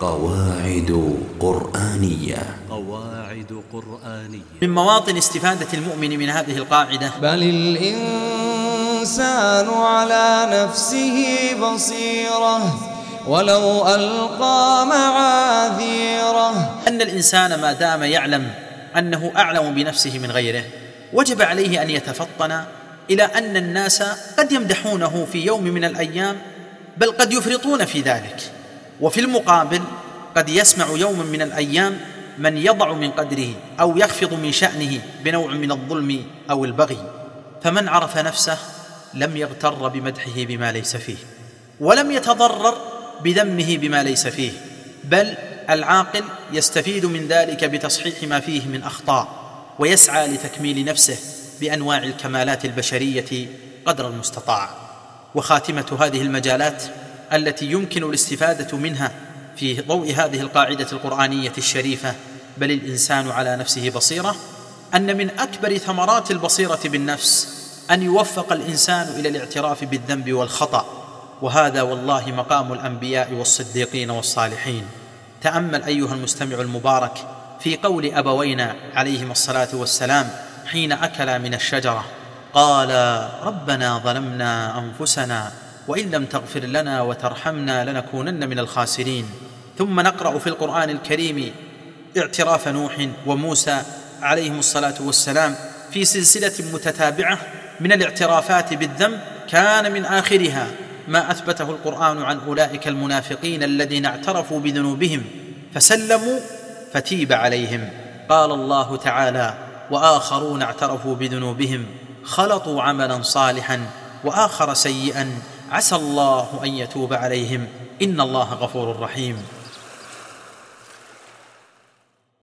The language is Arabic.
قواعد قرآنية. قواعد قرآنية. من مواطن استفادة المؤمن من هذه القاعدة. بل الإنسان على نفسه بصيرة ولو ألقى معاذيره. أن الإنسان ما دام يعلم أنه أعلم بنفسه من غيره وجب عليه أن يتفطن إلى أن الناس قد يمدحونه في يوم من الأيام بل قد يفرطون في ذلك. وفي المقابل قد يسمع يوما من الأيام من يضع من قدره أو يخفض من شأنه بنوع من الظلم أو البغي. فمن عرف نفسه لم يغتر بمدحه بما ليس فيه ولم يتضرر بذمه بما ليس فيه بل العاقل يستفيد من ذلك بتصحيح ما فيه من أخطاء ويسعى لتكميل نفسه بأنواع الكمالات البشرية قدر المستطاع. وخاتمة هذه المجالات التي يمكن الاستفادة منها في ضوء هذه القاعدة القرآنية الشريفة بل الإنسان على نفسه بصيرة أن من أكبر ثمرات البصيرة بالنفس أن يوفق الإنسان إلى الاعتراف بالذنب والخطأ. وهذا والله مقام الأنبياء والصديقين والصالحين. تأمل أيها المستمع المبارك في قول أبوينا عليهما الصلاة والسلام حين اكلا من الشجرة قال ربنا ظلمنا أنفسنا وإن لم تغفر لنا وترحمنا لنكونن من الخاسرين. ثم نقرأ في القرآن الكريم اعتراف نوح وموسى عليهم الصلاة والسلام في سلسلة متتابعة من الاعترافات بالذنب كان من آخرها ما أثبته القرآن عن أولئك المنافقين الذين اعترفوا بذنوبهم فسلموا فتيب عليهم. قال الله تعالى وآخرون اعترفوا بذنوبهم خلطوا عملا صالحا وآخر سيئا عسى الله أن يتوب عليهم. إن الله غفور رحيم.